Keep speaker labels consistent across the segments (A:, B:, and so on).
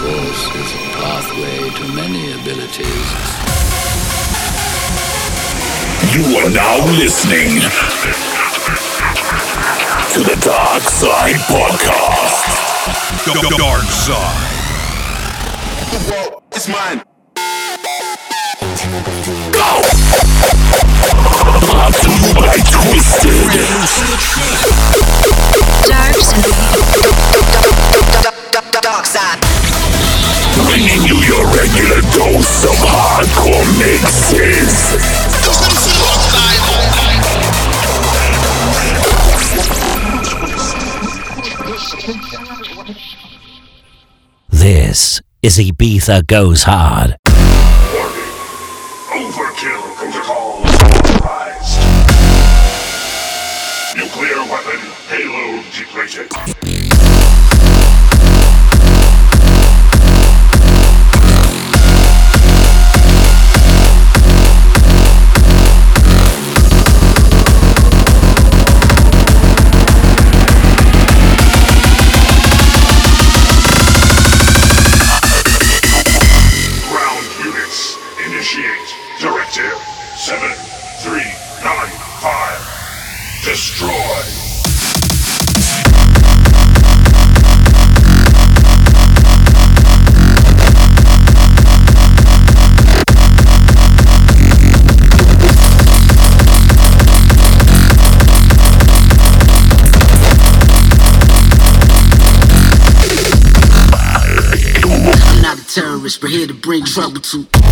A: force is a pathway to many abilities.
B: You are now listening to the Darkside Podcast.
C: Dark Side.
D: The world is mine.
B: Go! Brought to you by Twisted.
E: Dark side.
B: Bringing you your regular dose of hardcore mixes.
F: This is Ibiza Goes Hard.
E: A but here to bring trouble to.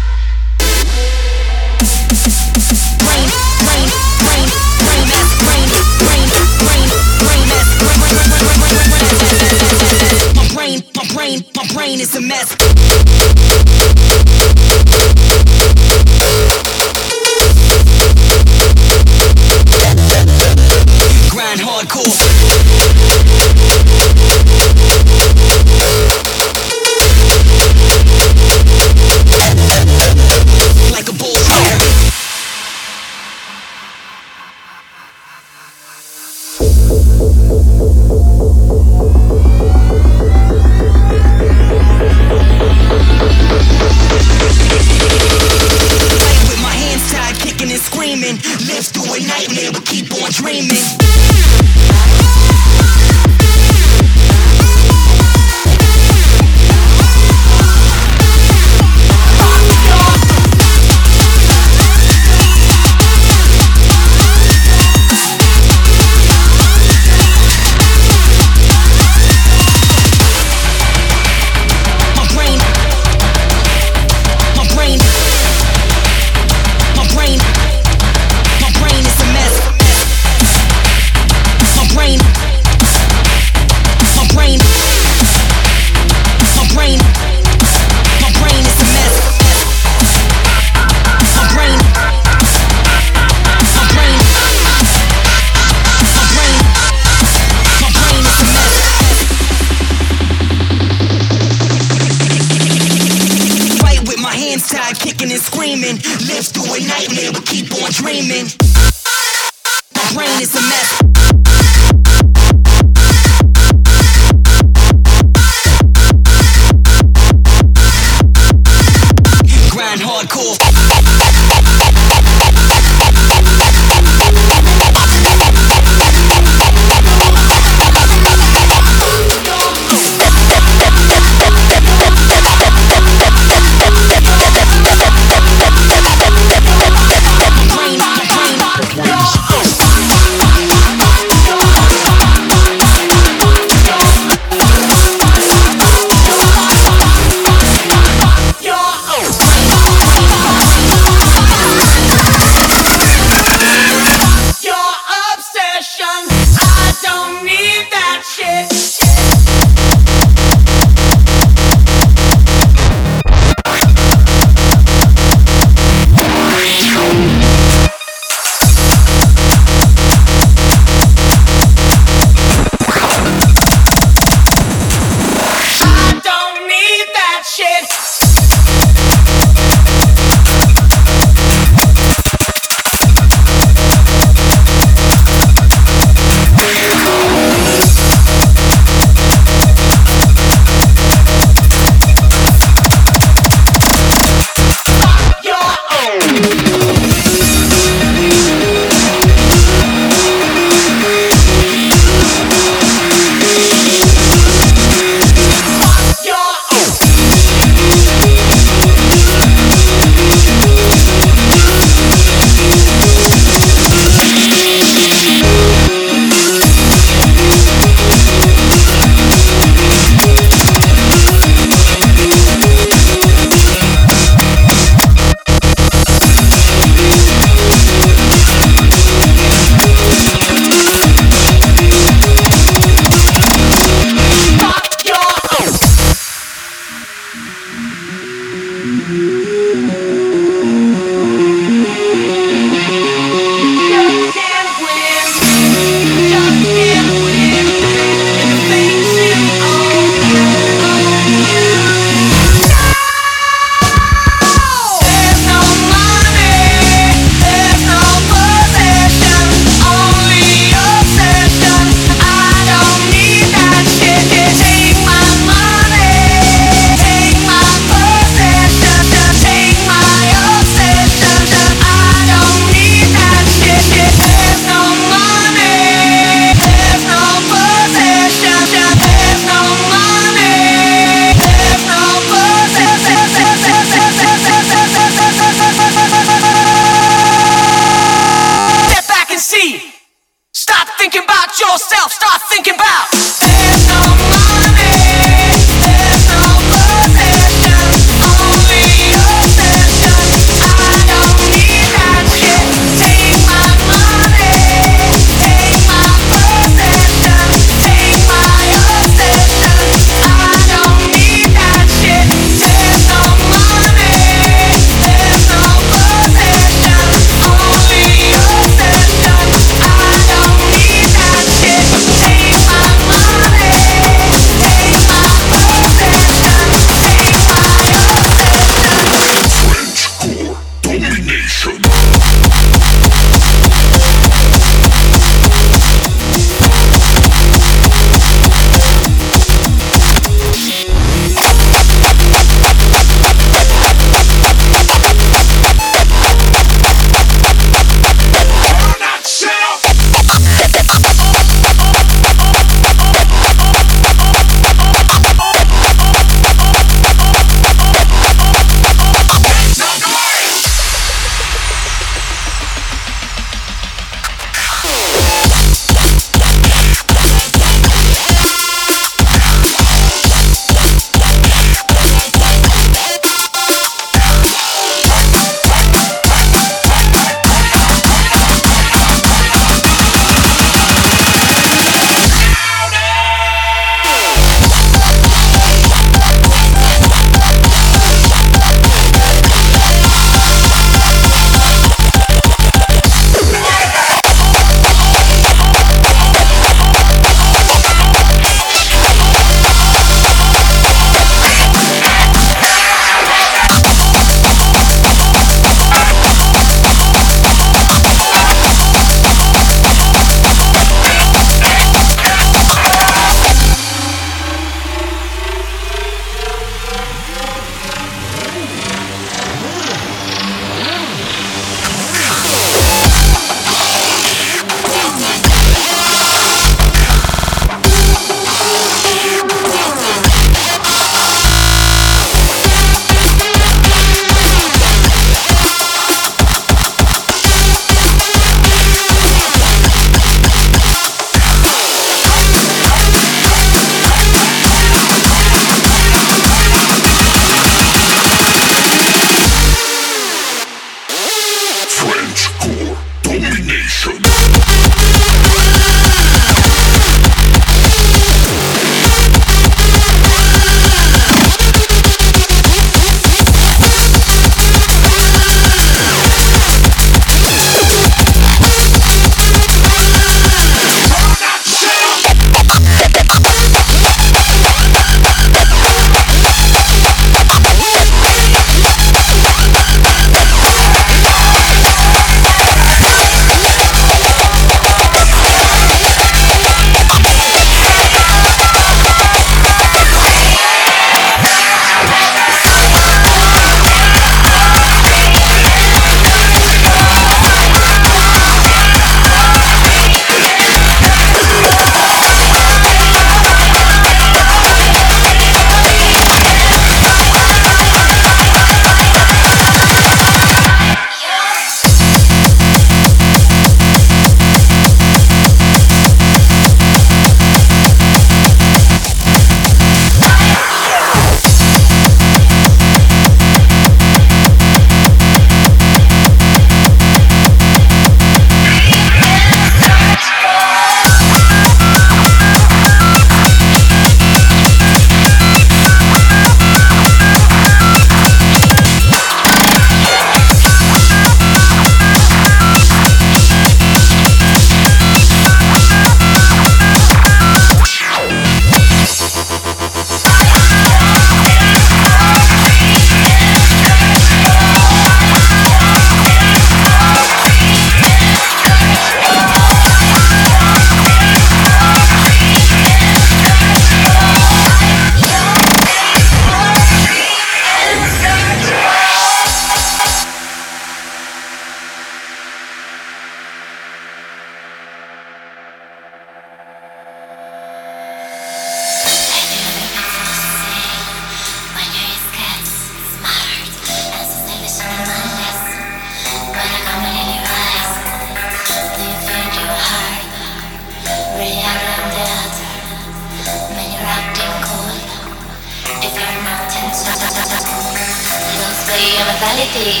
G: Play your mentality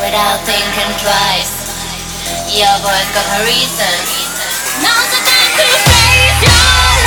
G: without thinking twice. Your voice got her reason. Now's the time to your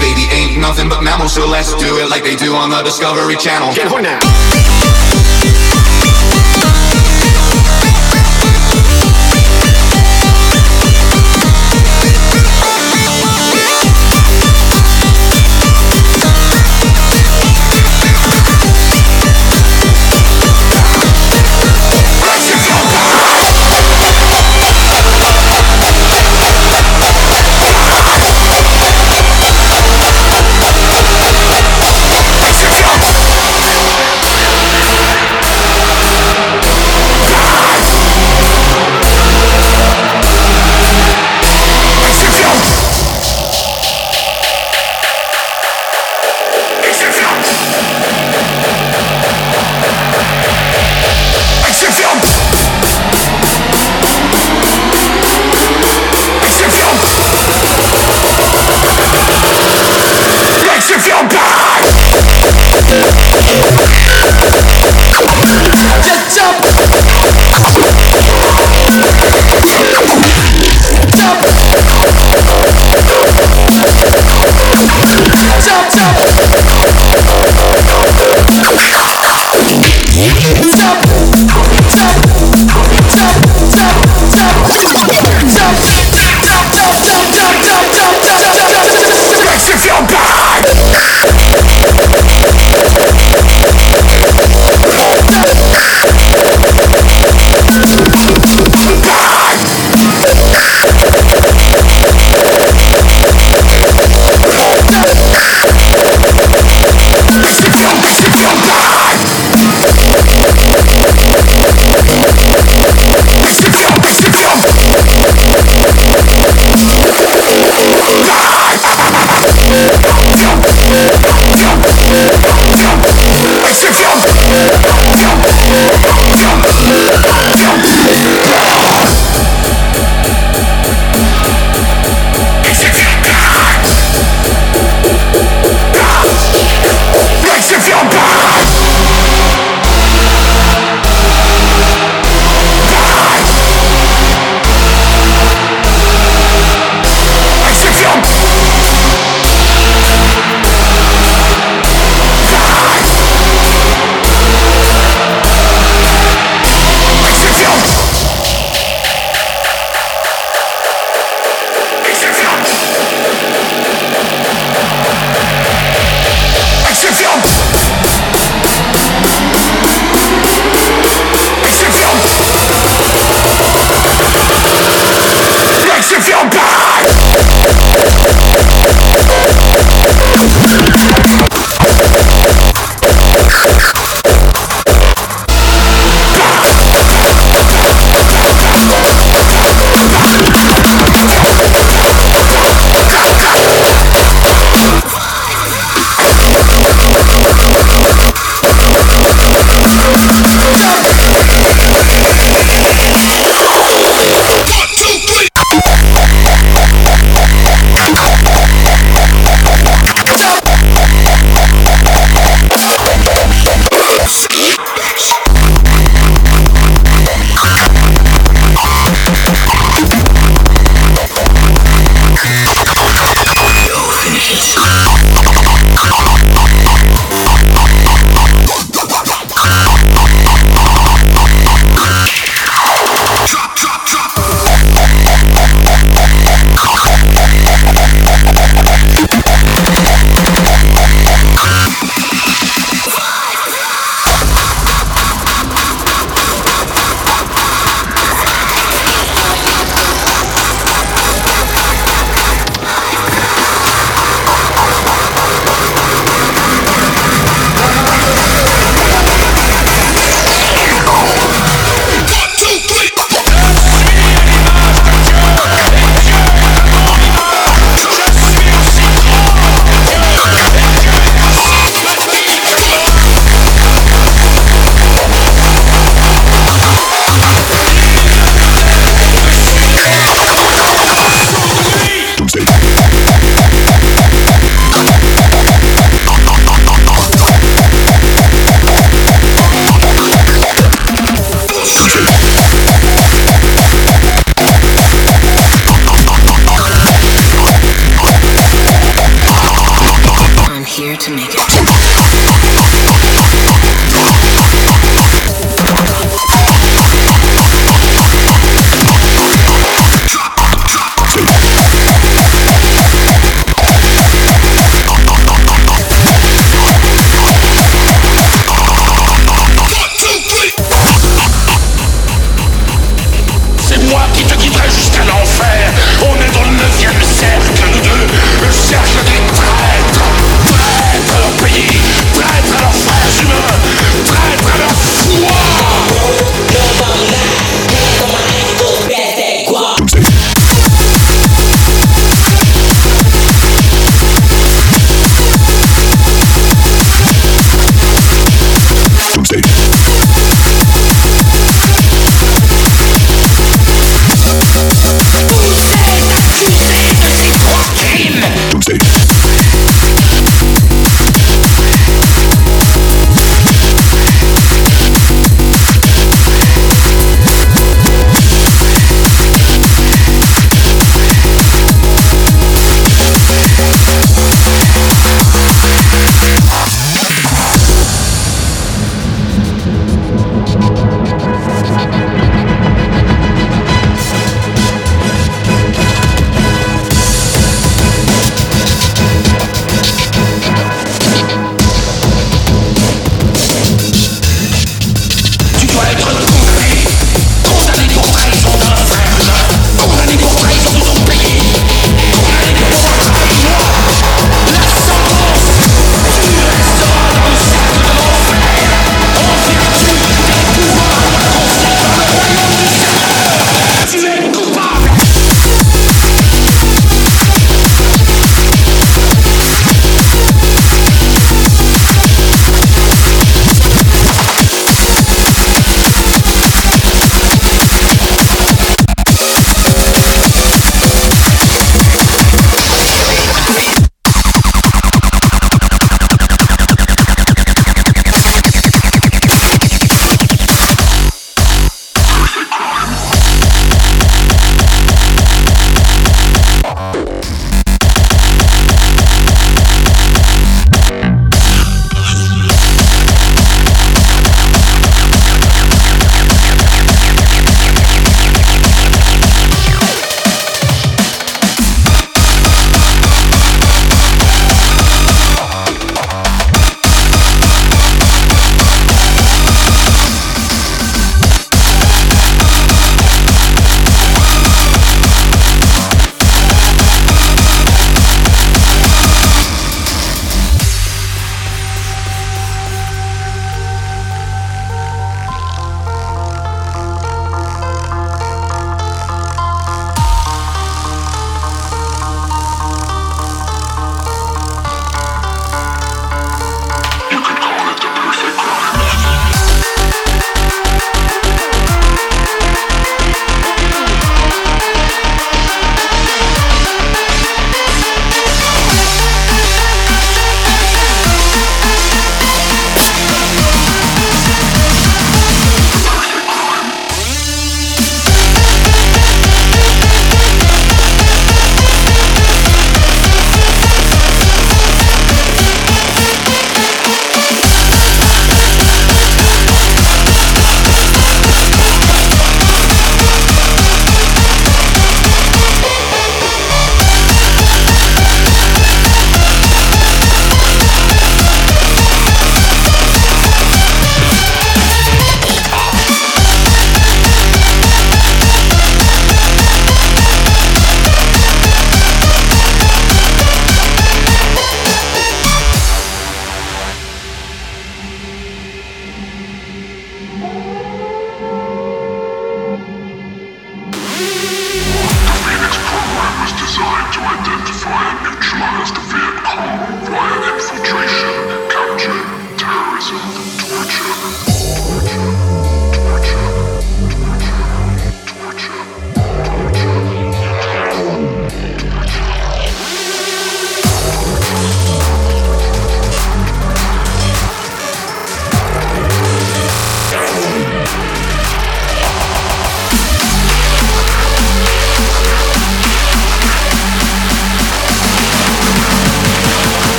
F: baby, ain't nothing but mammals, so let's do it like they do on the Discovery Channel. You and me,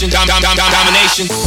H: domination. Dom, dom, dom, dom, domination.